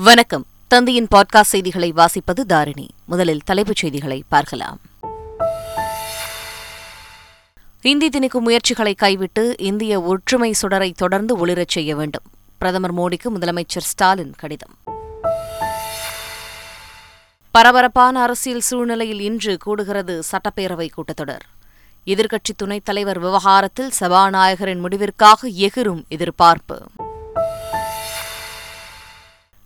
வணக்கம். தந்தையின் பாட்காஸ்ட் செய்திகளை வாசிப்பது தாரிணி. முதலில் தலைப்புச் செய்திகளை பார்க்கலாம். இந்தி திணிக்கும் முயற்சிகளை கைவிட்டு இந்திய ஒற்றுமை சுடரை தொடர்ந்து ஒளிரச் செய்ய வேண்டும். பிரதமர் மோடிக்கு முதலமைச்சர் ஸ்டாலின் கடிதம். பரபரப்பான அரசியல் சூழ்நிலையில் இன்று கூடுகிறது சட்டப்பேரவை கூட்டத்தொடர். எதிர்க்கட்சி துணைத் தலைவர் விவகாரத்தில் சபாநாயகரின் முடிவிற்காக எகிரும் எதிர்பார்ப்பு.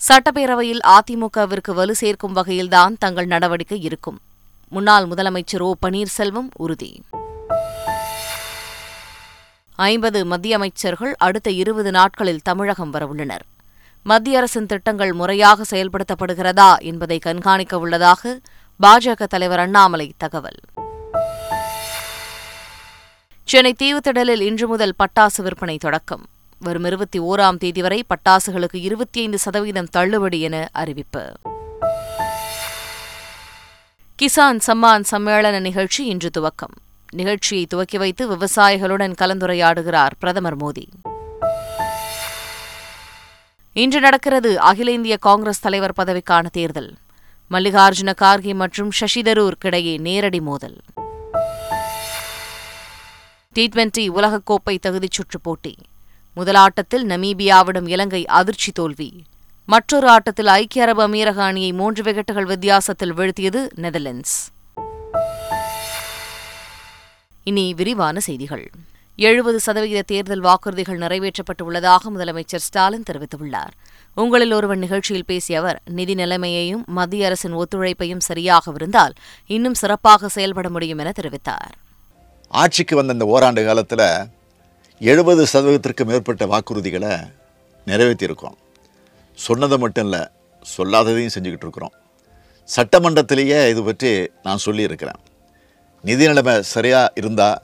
சட்டப்பேரவையில் அதிமுகவிற்கு வலு சேர்க்கும் வகையில்தான் தங்கள் நடவடிக்கை இருக்கும். முன்னாள் முதலமைச்சர் ஓ பன்னீர்செல்வம் உறுதி. ஐம்பது மத்திய அமைச்சர்கள் அடுத்த இருபது நாட்களில் தமிழகம் வரவுள்ளனர் மத்திய அரசின் திட்டங்கள் முறையாக செயல்படுத்தப்படுகிறதா என்பதை கண்காணிக்க உள்ளதாக பாஜக தலைவர் அண்ணாமலை தகவல். சென்னை தீவுத்திடலில் இன்று முதல் பட்டாசு விற்பனை தொடக்கம். வரும் இருபத்தி ஓராம் தேதி வரை பட்டாசுகளுக்கு இருபத்தி ஐந்து சதவீதம் தள்ளுபடி என அறிவிப்பு. கிசான் சம்மான் சம்மேளன நிகழ்ச்சி இன்று துவக்கம். நிகழ்ச்சியை துவக்கி வைத்து விவசாயிகளுடன் கலந்துரையாடுகிறார் பிரதமர் மோடி. இன்று நடக்கிறது அகில இந்திய காங்கிரஸ் தலைவர் பதவிக்கான தேர்தல். மல்லிகார்ஜுன கார்கே மற்றும் சசி தரூருக்கிடையே நேரடி மோதல். டி டுவெண்டி உலகக்கோப்பை தகுதிச் சுற்றுப் போட்டி. முதல் ஆட்டத்தில் நமீபியாவிடம் இலங்கை அதிர்ச்சி தோல்வி. மற்றொரு ஆட்டத்தில் ஐக்கிய அரபு அமீரக அணியை மூன்று விக்கெட்டுகள் வித்தியாசத்தில் வீழ்த்தியது நெதர்லாண்ட்ஸ் இனி விரிவான செய்திகள். எழுபது சதவீத தேர்தல் வாக்குறுதிகள் நிறைவேற்றப்பட்டுள்ளதாக முதலமைச்சர் ஸ்டாலின் தெரிவித்துள்ளார். உங்களில் ஒருவன் நிகழ்ச்சியில் பேசிய அவர் நிதி நிலைமையையும் மத்திய அரசின் ஒத்துழைப்பையும் சரியாக இருந்தால் இன்னும் சிறப்பாக செயல்பட முடியும் என தெரிவித்தார். ஆட்சிக்கு வந்த இந்த ஓராண்டு காலத்தில் எழுபது சதவீதத்திற்கு மேற்பட்ட வாக்குறுதிகளை நிறைவேற்றியிருக்கோம். சொன்னதை மட்டும் இல்லை சொல்லாததையும் செஞ்சுக்கிட்டு இருக்கிறோம். சட்டமன்றத்திலேயே இது பற்றி நான் சொல்லியிருக்கிறேன். நிதி நிலைமை சரியாக இருந்தால்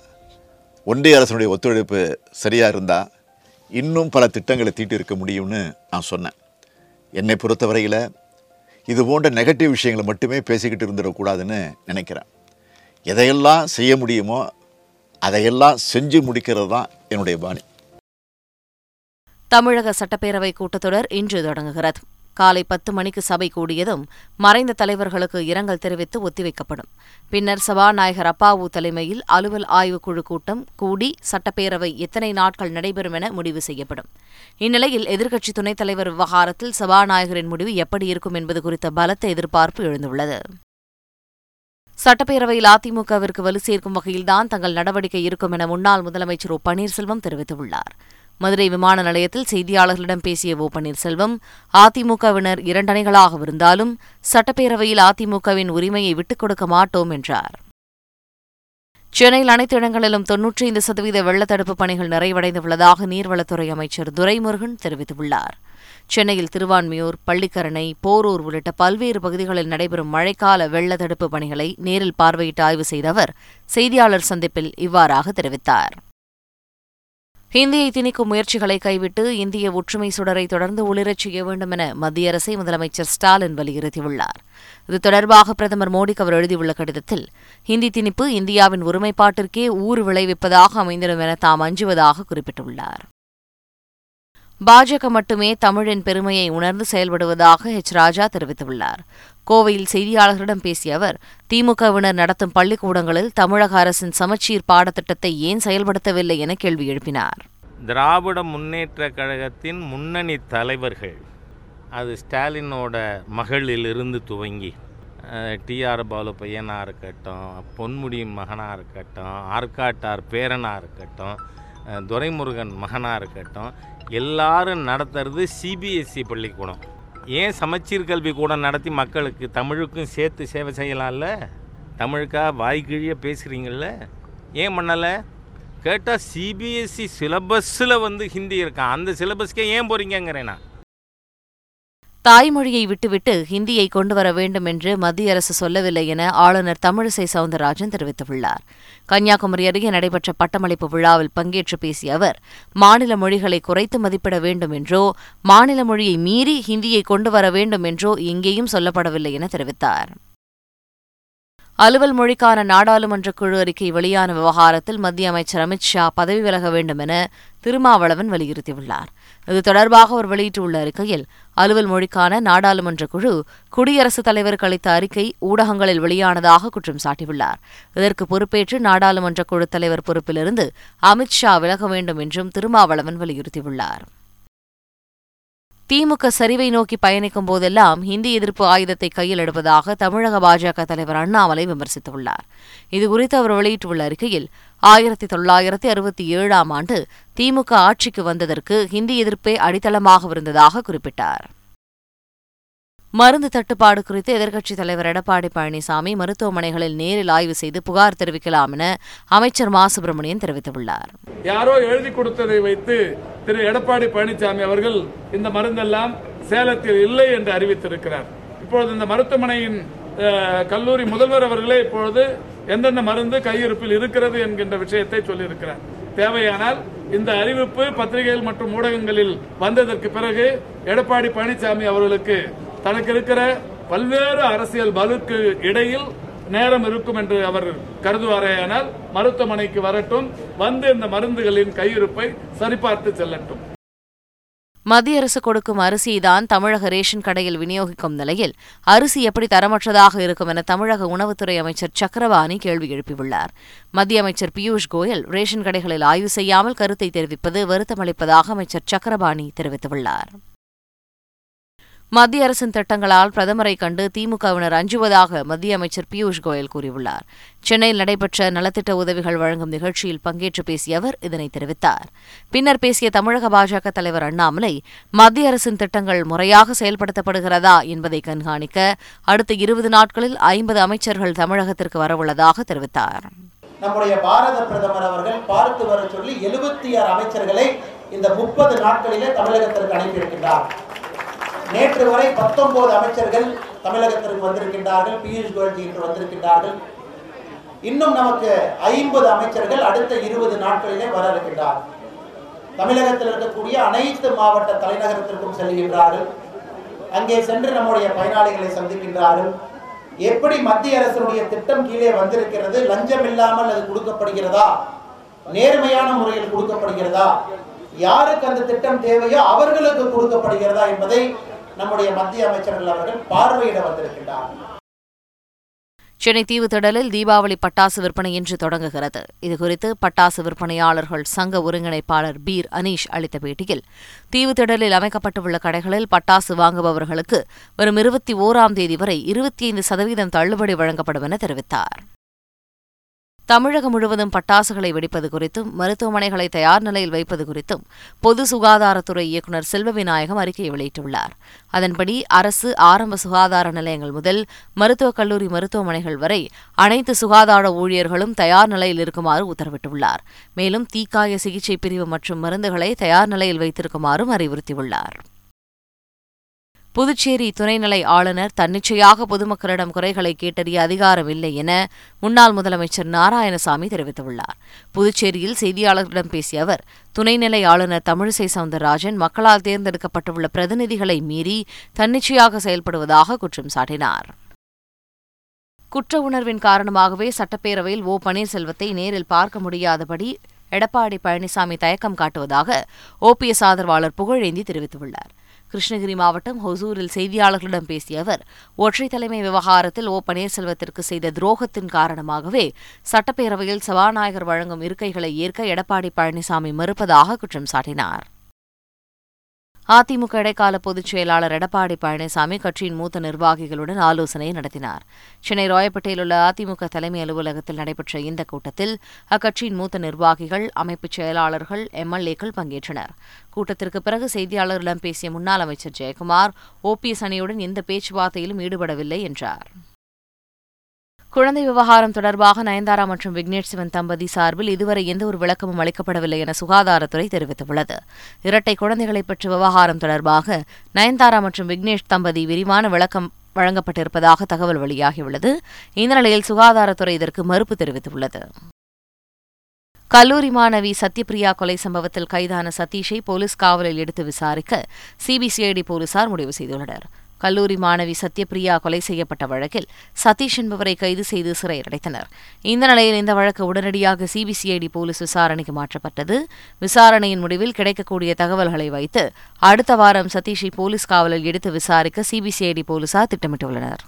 ஒன்றிய அரசனுடைய ஒத்துழைப்பு சரியாக இருந்தால் இன்னும் பல திட்டங்களை தீட்டியிருக்க முடியும்னு நான் சொன்னேன். என்னை பொறுத்தவரையில் இது போன்ற நெகட்டிவ் விஷயங்களை மட்டுமே பேசிக்கிட்டு இருந்துடக்கூடாதுன்னு நினைக்கிறேன். எதையெல்லாம் செய்ய முடியுமோ அதையெல்லாம் செஞ்சு முடிக்கிறது தான் என்னுடைய பாணி. தமிழக சட்டப்பேரவை கூட்டத்தொடர் இன்று தொடங்குகிறது. காலை பத்து மணிக்கு சபை கூடியதும் மறைந்த தலைவர்களுக்கு இரங்கல் தெரிவித்து ஒத்திவைக்கப்படும். பின்னர் சபாநாயகர் அப்பாவு தலைமையில் அலுவல் ஆய்வுக்குழு கூட்டம் கூடி சட்டப்பேரவை எத்தனை நாட்கள் நடைபெறும் என முடிவு செய்யப்படும். இந்நிலையில் எதிர்க்கட்சி துணைத் தலைவர் விவகாரத்தில் சபாநாயகரின் முடிவு எப்படி இருக்கும் என்பது குறித்த பலத்த எதிர்பார்ப்பு எழுந்துள்ளது. சட்டப்பேரவையில் அதிமுகவிற்கு வலு சேர்க்கும் வகையில்தான் தங்கள் நடவடிக்கை இருக்கும் என முன்னாள் முதலமைச்சர் ஓ பன்னீர்செல்வம் தெரிவித்துள்ளார். மதுரை விமான நிலையத்தில் செய்தியாளர்களிடம் பேசிய ஓ பன்னீர்செல்வம் அதிமுகவினர் இரண்டணிகளாக இருந்தாலும் சட்டப்பேரவையில் அதிமுகவின் உரிமையை விட்டுக் கொடுக்க மாட்டோம் என்றார். சென்னையில் அனைத்து இடங்களிலும் தொன்னூற்றி ஐந்து சதவீத வெள்ளத்தடுப்பு பணிகள் நிறைவடைந்துள்ளதாக நீர்வளத்துறை அமைச்சர் துரைமுருகன் தெரிவித்துள்ளார். சென்னையில் திருவான்மியூர் பள்ளிக்கரணை போரூர் உள்ளிட்ட பல்வேறு பகுதிகளில் நடைபெறும் மழைக்கால வெள்ள தடுப்பு பணிகளை நேரில் பார்வையிட்டு ஆய்வு செய்த அவர் செய்தியாளர் சந்திப்பில் இவ்வாறாக தெரிவித்தார். ஹிந்தியை திணிக்கும் முயற்சிகளை கைவிட்டு இந்திய ஒற்றுமை சுடரை தொடர்ந்து ஒளிரச் செய்ய வேண்டும் என மத்திய அரசை முதலமைச்சர் ஸ்டாலின் வலியுறுத்தியுள்ளார். இது தொடர்பாக பிரதமர் மோடிக்கு அவர் எழுதியுள்ள கடிதத்தில் ஹிந்தி திணிப்பு இந்தியாவின் ஒருமைப்பாட்டிற்கே ஊறு விளைவிப்பதாக அமைந்திடும் என தாம் அஞ்சுவதாக குறிப்பிட்டுள்ளார். பாஜக மட்டுமே தமிழின் பெருமையை உணர்ந்து செயல்படுவதாக ஹெச் ராஜா தெரிவித்துள்ளார். கோவையில் செய்தியாளர்களிடம் பேசிய அவர் திமுகவினர் நடத்தும் பள்ளிக்கூடங்களில் தமிழக அரசின் சமச்சீர் பாடத்திட்டத்தை ஏன் செயல்படுத்தவில்லை என கேள்வி எழுப்பினார். திராவிட முன்னேற்ற கழகத்தின் முன்னணி தலைவர்கள் அது ஸ்டாலினோட மகளிலிருந்து துவங்கி டிஆர் பாலு பையனாக இருக்கட்டும் பொன்முடி மகனாக இருக்கட்டும் ஆற்காட்டார் பேரனாக இருக்கட்டும் துரைமுருகன் மகனாக இருக்கட்டும் எல்லாரும் நடத்துறது சிபிஎஸ்சி பள்ளிக்கூடம். ஏன் சமச்சீர் கல்வி கூடம் நடத்தி மக்களுக்கு தமிழுக்கும் சேர்த்து சேவை செய்யலாம்ல? தமிழுக்காக வாய்க்கிழிய பேசுகிறீங்கள ஏன் பண்ணலை கேட்டால் சிபிஎஸ்சி சிலபஸில் வந்து ஹிந்தி இருக்கான் அந்த சிலபஸ்க்கே ஏன் போகிறீங்கங்கிறேன் நான் தாய்மொழியை விட்டுவிட்டு ஹிந்தியை கொண்டுவர வேண்டும் என்று மத்திய அரசு சொல்லவில்லை என ஆளுநர் தமிழிசை சவுந்தரராஜன் தெரிவித்துள்ளார். கன்னியாகுமரி அருகே நடைபெற்ற பட்டமளிப்பு விழாவில் பங்கேற்று பேசிய அவர் மாநில மொழிகளை குறைத்து மதிப்பிட வேண்டும் என்றோ மாநில மொழியை மீறி ஹிந்தியை கொண்டுவர வேண்டும் என்றோ எங்கேயும் சொல்லப்படவில்லை என தெரிவித்தார். அலுவல் மொழிக்கான நாடாளுமன்ற குழு அறிக்கை வெளியான விவகாரத்தில் மத்திய அமைச்சர் அமித் ஷா பதவி விலக வேண்டும் என திருமாவளவன் வலியுறுத்தியுள்ளார். இது தொடர்பாக அவர் வெளியிட்டுள்ள அறிக்கையில் அலுவல் மொழிக்கான நாடாளுமன்ற குழு குடியரசுத் தலைவருக்கு அளித்த அறிக்கை ஊடகங்களில் வெளியானதாக குற்றம் சாட்டியுள்ளார். இதற்கு பொறுப்பேற்று நாடாளுமன்ற குழு தலைவர் பொறுப்பிலிருந்து அமித் ஷா விலக வேண்டும் என்றும் திருமாவளவன் வலியுறுத்தியுள்ளார். திமுக சரிவை நோக்கி பயணிக்கும் போதெல்லாம் ஹிந்தி எதிர்ப்பு ஆயுதத்தை கையில் எடுப்பதாக தமிழக பாஜக தலைவர் அண்ணாமலை விமர்சித்துள்ளார். இதுகுறித்து அவர் வெளியிட்டுள்ள அறிக்கையில் ஆயிரத்தி தொள்ளாயிரத்தி அறுபத்தி ஏழாம் ஆண்டு திமுக ஆட்சிக்கு வந்ததற்கு ஹிந்தி எதிர்ப்பே அடித்தளமாக இருந்ததாக குறிப்பிட்டார். மருந்து தட்டுப்பாடு குறித்து எதிர்க்கட்சித் தலைவர் எடப்பாடி பழனிசாமி மருத்துவமனைகளில் நேரில் ஆய்வு செய்து புகார் தெரிவிக்கலாம் என அமைச்சர் மா. சுப்பிரமணியன் தெரிவித்துள்ளார். யாரோ எழுதி கொடுத்ததை வைத்து திரு. எடப்பாடி பழனிசாமி அவர்கள் இந்த மருந்தெல்லாம் சேலத்தில் இல்லை என்று அறிவித்திருக்கிறார். இப்பொழுது இந்த மருத்துவமனையின் கல்லூரி முதல்வர் அவர்களே இப்பொழுது எந்தெந்த மருந்து கையிருப்பில் இருக்கிறது என்கின்ற விஷயத்தை சொல்லியிருக்கிறார். தேவையானால் இந்த அறிவிப்பு பத்திரிகைகள் மற்றும் ஊடகங்களில் வந்ததற்கு பிறகு எடப்பாடி பழனிசாமி அவர்களுக்கு தனக்கு இருக்கிற பல்வேறு அரசியல் பலுக்கு இடையில் நேரம் இருக்கும் என்று அவர் கருதுவாரேயானால் மருத்துவமனைக்கு வரட்டும் வந்து இந்த மருந்துகளின் கையிருப்பை சரிபார்த்து செல்லட்டும். மத்திய அரசு கொடுக்கும் அரிசிதான் தமிழக ரேஷன் கடையில் விநியோகிக்கும் நிலையில் அரிசி எப்படி தரமற்றதாக இருக்கும் என தமிழக உணவுத்துறை அமைச்சர் சக்கரவாணி கேள்வி எழுப்பியுள்ளார். மத்திய அமைச்சர் பியூஷ் கோயல் ரேஷன் கடைகளில் ஆய்வு செய்யாமல் கருத்தை தெரிவிப்பது வருத்தமளிப்பதாக அமைச்சர் சக்கரபாணி தெரிவித்துள்ளார். மத்திய அரசின் திட்டங்களால் பிரதமரை கண்டு திமுகவினர் அஞ்சுவதாக மத்திய அமைச்சர் பியூஷ் கோயல் கூறியுள்ளார். சென்னையில் நடைபெற்ற நலத்திட்ட உதவிகள் வழங்கும் நிகழ்ச்சியில் பங்கேற்று பேசிய அவர் இதனை தெரிவித்தார். பின்னர் பேசிய தமிழக பாஜக தலைவர் அண்ணாமலை மத்திய அரசின் திட்டங்கள் முறையாக செயல்படுத்தப்படுகிறதா என்பதை கண்காணிக்க அடுத்த இருபது நாட்களில் ஐம்பது அமைச்சர்கள் தமிழகத்திற்கு வரவுள்ளதாக தெரிவித்தார். நம்முடைய பாரத பிரதமர் அவர்கள் பார்த்து வர சொல்லி எழுபத்தி ஆறு அமைச்சர்களை இந்த முப்பது நாட்களிலே தமிழகத்திற்கு அனுப்பியிருக்கின்றார். நேற்று வரை பத்தொன்பது அமைச்சர்கள் தமிழகத்திற்கு வந்திருக்கின்றார்கள் பியூஷ் கோயல் இன்று வந்திருக்கின்றார்கள். இன்னும் நமக்கு ஐம்பது அமைச்சர்கள் அடுத்த இருபது நாட்களிலே வர இருக்கின்றார் தமிழகத்தில் இருக்கக்கூடிய அனைத்து மாவட்ட தலைநகரத்திற்கும் செல்கின்றார்கள். அங்கே சென்று நம்முடைய பயனாளிகளை சந்திக்கின்றார்கள். எப்படி மத்திய அரசினுடைய திட்டம் கீழே வந்திருக்கிறது? லஞ்சம் இல்லாமல் அது கொடுக்கப்படுகிறதா? நேர்மையான முறையில் கொடுக்கப்படுகிறதா? யாருக்கு அந்த திட்டம் தேவையோ அவர்களுக்கு கொடுக்கப்படுகிறதா என்பதை நம்முடைய மத்திய அமைச்சர்கள் அவர்கள் பார்வையிட வந்திருக்கின்றார். சென்னை தீவுத்திடலில் தீபாவளி பட்டாசு விற்பனை இன்று தொடங்குகிறது. இதுகுறித்து பட்டாசு விற்பனையாளர்கள் சங்க ஒருங்கிணைப்பாளர் பீர் அனீஷ் அளித்த பேட்டியில் தீவுத்திடலில் அமைக்கப்பட்டுள்ள கடைகளில் பட்டாசு வாங்குபவர்களுக்கு வரும் இருபத்தி ஓராம் தேதி வரை இருபத்தி ஐந்து சதவீதம் தள்ளுபடி வழங்கப்படும் என தெரிவித்தார். தமிழகம் முழுவதும் பட்டாசுகளை வெடிப்பது குறித்தும் மருத்துவமனைகளை தயார் நிலையில் வைப்பது குறித்தும் பொது சுகாதாரத்துறை இயக்குநர் செல்வ விநாயகம் அறிக்கை வெளியிட்டுள்ளார். அதன்படி அரசு ஆரம்ப சுகாதார நிலையங்கள் முதல் மருத்துவக் கல்லூரி மருத்துவமனைகள் வரை அனைத்து சுகாதார ஊழியர்களும் தயார் நிலையில் இருக்குமாறு உத்தரவிட்டுள்ளார். மேலும் தீக்காய சிகிச்சை பிரிவு மற்றும் மருந்துகளை தயார் நிலையில் வைத்திருக்குமாறும் அறிவுறுத்தியுள்ளார். புதுச்சேரி துணைநிலை ஆளுநர் தன்னிச்சையாக பொதுமக்களிடம் குறைகளை கேட்டறிய அதிகாரம் இல்லை என முன்னாள் முதலமைச்சர் நாராயணசாமி தெரிவித்துள்ளார். புதுச்சேரியில் செய்தியாளர்களிடம் பேசிய அவர் துணைநிலை ஆளுநர் தமிழிசை சவுந்தரராஜன் மக்களால் தேர்ந்தெடுக்கப்பட்டுள்ள பிரதிநிதிகளை மீறி தன்னிச்சையாக செயல்படுவதாக குற்றம் சாட்டினார். குற்ற உணர்வின் காரணமாகவே சட்டப்பேரவையில் ஓ. பன்னீர்செல்வத்தை நேரில் பார்க்க முடியாதபடி எடப்பாடி பழனிசாமி தயக்கம் காட்டுவதாக ஓபிஎஸ் ஆதரவாளர் புகழேந்தி தெரிவித்துள்ளார். கிருஷ்ணகிரி மாவட்டம் ஹொசூரில் செய்தியாளர்களிடம் பேசிய அவர் ஒற்றை தலைமை விவகாரத்தில் ஓ பன்னீர்செல்வத்திற்கு செய்த துரோகத்தின் காரணமாகவே சட்டப்பேரவையில் சபாநாயகர் வழங்கும் இருக்கைகளை ஏற்க எடப்பாடி பழனிசாமி மறுப்பதாக குற்றம் சாட்டினார். அதிமுக இடைக்கால பொதுச் செயலாளர் எடப்பாடி பழனிசாமி கட்சியின் மூத்த நிர்வாகிகளுடன் ஆலோசனை நடத்தினார். சென்னை ராயப்பேட்டையில் உள்ள அதிமுக தலைமை அலுவலகத்தில் நடைபெற்ற இந்த கூட்டத்தில் அக்கட்சியின் மூத்த நிர்வாகிகள் அமைப்புச் செயலாளர்கள் எம்எல்ஏக்கள் பங்கேற்றனர். கூட்டத்திற்கு பிறகு செய்தியாளர்களிடம் பேசிய முன்னாள் அமைச்சர் ஜெயக்குமார் ஓபிஎஸ் அணியுடன் எந்த பேச்சுவார்த்தையிலும் ஈடுபடவில்லை என்றார். குழந்தை விவகாரம் தொடர்பாக நயன்தாரா மற்றும் விக்னேஷ் சிவன் தம்பதி சார்பில் இதுவரை எந்த ஒரு விளக்கமும் அளிக்கப்படவில்லை என சுகாதாரத்துறை தெரிவித்துள்ளது. இரட்டை குழந்தைகளை பற்றிய விவகாரம் தொடர்பாக நயன்தாரா மற்றும் விக்னேஷ் தம்பதி விரிவான விளக்கம் வழங்கப்பட்டிருப்பதாக தகவல் வெளியாகியுள்ளது. இந்த நிலையில் சுகாதாரத்துறை இதற்கு மறுப்பு தெரிவித்துள்ளது. கல்லூரி மாணவி சத்யபிரியா கொலை சம்பவத்தில் கைதான சதீஷை போலீஸ் காவலில் எடுத்து விசாரிக்க சிபிசிஐடி போலீசார் முடிவு செய்துள்ளனர். கல்லூரி மாணவி சத்யபிரியா கொலை செய்யப்பட்ட வழக்கில் சதீஷ் என்பவரை கைது செய்து சிறையில் அடைத்தனர். இந்த நிலையில் இந்த வழக்கு உடனடியாக சிபிசிஐடி போலீஸ் விசாரணைக்கு மாற்றப்பட்டது. விசாரணையின் முடிவில் கிடைக்கக்கூடிய தகவல்களை வைத்து அடுத்த வாரம் சதீஷை போலீஸ் காவலில் எடுத்து விசாரிக்க சிபிசிஐடி போலீசார் திட்டமிட்டுள்ளனர்.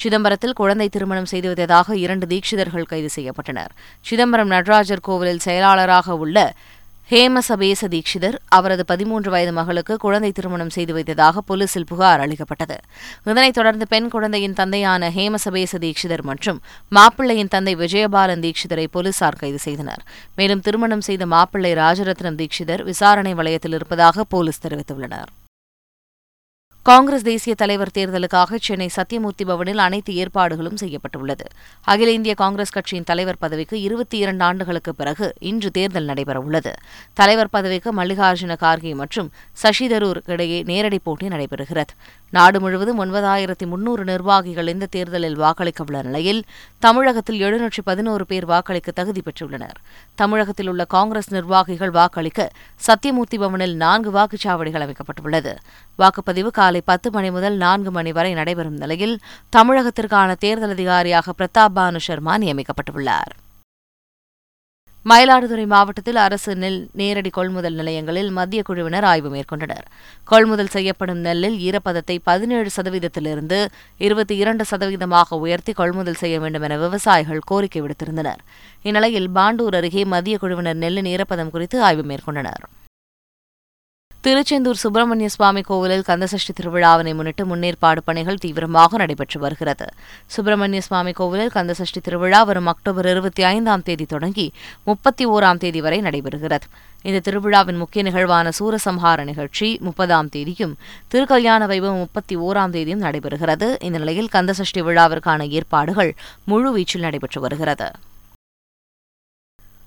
சிதம்பரத்தில் குழந்தை திருமணம் செய்து வந்ததாக இரண்டு தீட்சிதர்கள் கைது செய்யப்பட்டனர். சிதம்பரம் நடராஜர் கோவிலில் செயலாளராக உள்ள ஹேமசபேச தீட்சிதர் அவரது பதிமூன்று வயது மகளுக்கு குழந்தை திருமணம் செய்து வைத்ததாக போலீசில் புகார் அளிக்கப்பட்டது. இதனைத் தொடர்ந்து பெண் குழந்தையின் தந்தையான ஹேமசபேச தீட்சிதர் மற்றும் மாப்பிள்ளையின் தந்தை விஜயபாலன் தீட்சிதரை போலீசார் கைது செய்தனர். மேலும் திருமணம் செய்த மாப்பிள்ளை ராஜரத்னம் தீட்சிதர் விசாரணை வளையத்தில் இருப்பதாக போலீஸ் தெரிவித்துள்ளனர். காங்கிரஸ் தேசிய தலைவர் தேர்தலுக்காக சென்னை சத்தியமூர்த்தி பவனில் அனைத்து ஏற்பாடுகளும் செய்யப்பட்டுள்ளது. அகில இந்திய காங்கிரஸ் கட்சியின் தலைவர் பதவிக்கு இருபத்தி இரண்டு ஆண்டுகளுக்கு பிறகு இன்று தேர்தல் நடைபெறவுள்ளது. தலைவர் பதவிக்கு மல்லிகார்ஜுன கார்கே மற்றும் சசி தரூர் இடையே நேரடி போட்டி நடைபெறுகிறது. நாடு முழுவதும் ஒன்பதாயிரத்தி முன்னூறு நிர்வாகிகள் இந்த தேர்தலில் வாக்களிக்க உள்ள நிலையில் தமிழகத்தில் எழுநூற்றி பதினோரு பேர் வாக்களிக்க தகுதி பெற்றுள்ளனர். தமிழகத்தில் உள்ள காங்கிரஸ் நிர்வாகிகள் வாக்களிக்க சத்தியமூர்த்தி பவனில் நான்கு வாக்குச்சாவடிகள் அமைக்கப்பட்டுள்ளது. வாக்குப்பதிவு காலை பத்து மணி முதல் நான்கு மணி வரை நடைபெறும் நிலையில் தமிழகத்திற்கான தேர்தல் அதிகாரியாக பிரதாப் பானு சர்மா நியமிக்கப்பட்டுள்ளார். மயிலாடுதுறை மாவட்டத்தில் அரசு நெல் நேரடி கொள்முதல் நிலையங்களில் மத்திய குழுவினர் ஆய்வு மேற்கொண்டனர். கொள்முதல் செய்யப்படும் நெல்லில் ஈரப்பதத்தை பதினேழு சதவீதத்திலிருந்து இருபத்தி இரண்டு சதவீதமாக உயர்த்தி கொள்முதல் செய்ய வேண்டும் என விவசாயிகள் கோரிக்கை விடுத்திருந்தனர். இந்நிலையில் பாண்டூர் அருகே மத்திய குழுவினர் நெல்லின் ஈரப்பதம் குறித்து ஆய்வு மேற்கொண்டனர். திருச்செந்தூர் சுப்பிரமணிய சுவாமி கோவிலில் கந்தசஷ்டி திருவிழாவினை முன்னிட்டு முன்னேற்பாடு பணிகள் தீவிரமாக நடைபெற்று வருகிறது. சுப்பிரமணிய சுவாமி கோவிலில் கந்தசஷ்டி திருவிழா வரும் அக்டோபர் இருபத்தி ஐந்தாம் தேதி தொடங்கி முப்பத்தி ஓராம் தேதி வரை நடைபெறுகிறது. இந்த திருவிழாவின் முக்கிய நிகழ்வான சூரசம்ஹார நிகழ்ச்சி முப்பதாம் தேதியும் திருக்கல்யாண வைபவம் முப்பத்தி ஓராம் தேதியும் நடைபெறுகிறது. இந்த நிலையில் கந்தசஷ்டி விழாவிற்கான ஏற்பாடுகள் முழுவீச்சில் நடைபெற்று வருகிறது.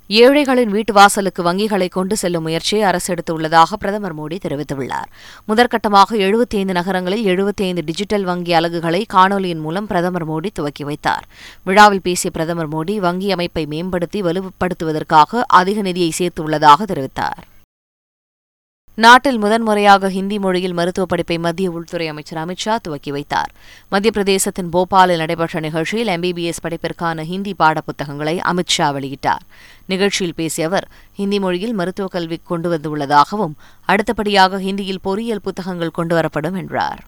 ஏழைகளின் வீட்டு வாசலுக்கு வங்கிகளை கொண்டு செல்லும் முயற்சியை அரசு எடுத்துள்ளதாக பிரதமர் மோடி தெரிவித்துள்ளார். முதற்கட்டமாக எழுபத்தி ஐந்து நகரங்களில் எழுபத்தி ஐந்து டிஜிட்டல் வங்கி அலகுகளை காணொலியின் மூலம் பிரதமர் மோடி துவக்கி வைத்தார். விழாவில் பேசிய பிரதமர் மோடி வங்கி அமைப்பை மேம்படுத்தி வலுப்படுத்துவதற்காக அதிக நிதியை சேர்த்துள்ளதாக தெரிவித்தார். நாட்டில் முதன்முறையாக ஹிந்தி மொழியில் மருத்துவ படிப்பை மத்திய உள்துறை அமைச்சர் அமித் ஷா துவக்கி வைத்தார். மத்திய பிரதேசத்தின் போபாலில் நடைபெற்ற நிகழ்ச்சியில் எம்பிபிஎஸ் படிப்பிற்கான ஹிந்தி பாடப்புத்தகங்களை அமித் ஷா வெளியிட்டார். நிகழ்ச்சியில் பேசிய அவர் ஹிந்தி மொழியில் மருத்துவக் கல்வி கொண்டு வந்துள்ளதாகவும் அடுத்தபடியாக ஹிந்தியில் பொறியியல் புத்தகங்கள் கொண்டுவரப்படும் என்றார்.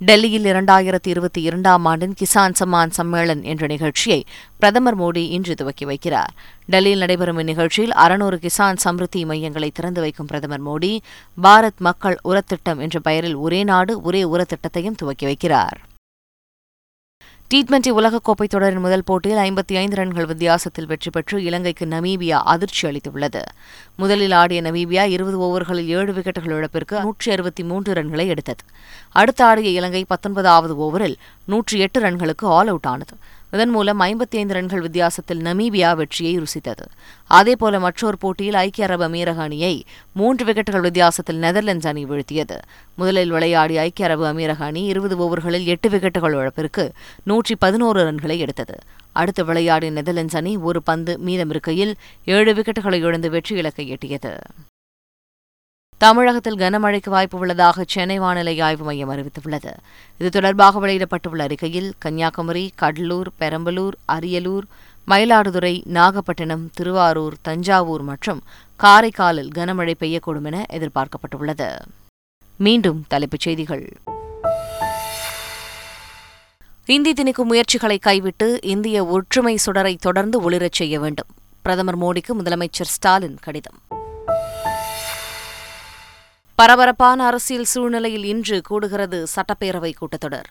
டெல்லியில் இரண்டாயிரத்தி இருபத்தி இரண்டாம் ஆண்டின் கிசான் சம்மான் சம்மேளன் என்ற நிகழ்ச்சியை பிரதமர் மோடி இன்று துவக்கி வைக்கிறார். டெல்லியில் நடைபெறும் இந்நிகழ்ச்சியில் அறுநூறு கிசான் சம்ருத்தி மையங்களை திறந்து வைக்கும் பிரதமர் மோடி பாரத் மக்கள் உரத்திட்டம் என்ற பெயரில் ஒரே நாடு ஒரே உரத்திட்டத்தையும் துவக்கி வைக்கிறார். டி டுவெண்டி உலகக்கோப்பை தொடரின் முதல் போட்டியில் ஐம்பத்தி ஐந்து ரன்கள் வித்தியாசத்தில் வெற்றி பெற்று இலங்கைக்கு நமீபியா அதிர்ச்சி அளித்துள்ளது. முதலில் ஆடிய நமீபியா இருபது ஓவர்களில் ஏழு விக்கெட்டுகள் இழப்பிற்கு நூற்றி அறுபத்தி மூன்று ரன்களை எடுத்தது. அடுத்து ஆடிய இலங்கை பத்தொன்பதாவது ஓவரில் நூற்றி எட்டு ரன்களுக்கு ஆல் அவுட் ஆனது. இதன் மூலம் ஐம்பத்தி ஐந்து ரன்கள் வித்தியாசத்தில் நமீபியா வெற்றியை ருசித்தது. அதேபோல மற்றொரு போட்டியில் ஐக்கிய அரபு அமீரக அணியை மூன்று விக்கெட்டுகள் வித்தியாசத்தில் நெதர்லாந்து அணி வீழ்த்தியது. முதலில் விளையாடிய ஐக்கிய அரபு அமீரக அணி இருபது ஓவர்களில் எட்டு விக்கெட்டுகள் இழப்பிற்கு நூற்றி பதினோரு ரன்களை எடுத்தது. அடுத்து விளையாடிய நெதர்லாந்து அணி ஒரு பந்து மீதமிருக்கையில் ஏழு விக்கெட்டுகளை இழந்து வெற்றி இலக்கை எட்டியது. தமிழகத்தில் கனமழைக்கு வாய்ப்பு உள்ளதாக சென்னை வானிலை ஆய்வு மையம் அறிவித்துள்ளது. இது தொடர்பாக வெளியிடப்பட்டுள்ள அறிக்கையில் கன்னியாகுமரி கடலூர் பெரம்பலூர் அரியலூர் மயிலாடுதுறை நாகப்பட்டினம் திருவாரூர் தஞ்சாவூர் மற்றும் காரைக்காலில் கனமழை பெய்யக்கூடும் என எதிர்பார்க்கப்பட்டுள்ளது. மீண்டும் தலைப்புச் செய்திகள். இந்தி திணிக்கும் முயற்சிகளை கைவிட்டு இந்திய ஒற்றுமை சுடரை தொடர்ந்து ஒளிரச் செய்ய வேண்டும். பிரதமர் மோடிக்கு முதலமைச்சர் ஸ்டாலின் கடிதம். பரபரப்பான அரசியல் சூழ்நிலையில் இன்று கூடுகிறது சட்டப்பேரவை கூட்டத்தொடர்.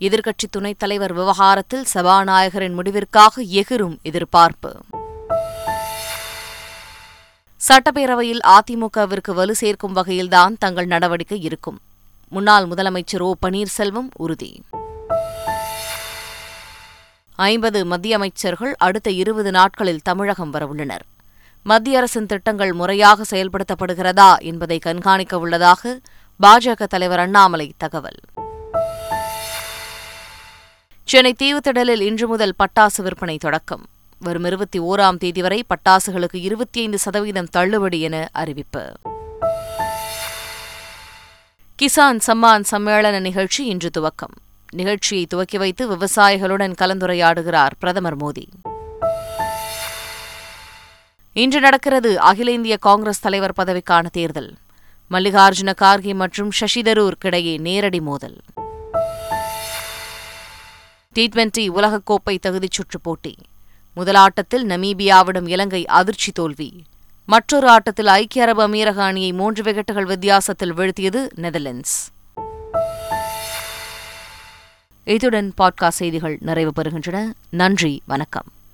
எதிர்க்கட்சி துணைத் தலைவர் விவகாரத்தில் சபாநாயகரின் முடிவிற்காக எகிரும் எதிர்பார்ப்பு. சட்டப்பேரவையில் அதிமுகவிற்கு வலு சேர்க்கும் வகையில்தான் தங்கள் நடவடிக்கை இருக்கும். முன்னாள் முதலமைச்சர் ஓ. பன்னீர்செல்வம் உறுதி. ஐம்பது மத்திய அமைச்சர்கள் அடுத்த இருபது நாட்களில் தமிழகம் வரவுள்ளனர். மத்திய அரசின் திட்டங்கள் முறையாக செயல்படுத்தப்படுகிறதா என்பதை கண்காணிக்க உள்ளதாக பாஜக தலைவர் அண்ணாமலை தகவல். சென்னை தீவுத்திடலில் இன்று முதல் பட்டாசு விற்பனை தொடக்கம். வரும் இருபத்தி ஓராம் தேதி வரை பட்டாசுகளுக்கு இருபத்தி ஐந்து சதவீதம் தள்ளுபடி என அறிவிப்பு. கிசான் சம்மான் சம்மேளன நிகழ்ச்சி இன்று துவக்கம். நிகழ்ச்சியை துவக்கி வைத்து விவசாயிகளுடன் கலந்துரையாடுகிறார் பிரதமர் மோடி. இன்று நடக்கிறது அகில இந்திய காங்கிரஸ் தலைவர் பதவிக்கான தேர்தல். மல்லிகார்ஜுன கார்கே மற்றும் சசி தரூருக்கிடையே நேரடி மோதல். டி டுவெண்டி உலகக்கோப்பை தகுதிச் சுற்றுப் போட்டி. முதல் ஆட்டத்தில் நமீபியாவிடம் இலங்கை அதிர்ச்சி தோல்வி. மற்றொரு ஆட்டத்தில் ஐக்கிய அரபு அமீரக அணியை மூன்று விக்கெட்டுகள் வித்தியாசத்தில் வீழ்த்தியது நெதர்லாண்ட்ஸ் இத்துடன் பாட்காஸ்ட் செய்திகள் நிறைவு பெறுகின்றன. நன்றி வணக்கம்.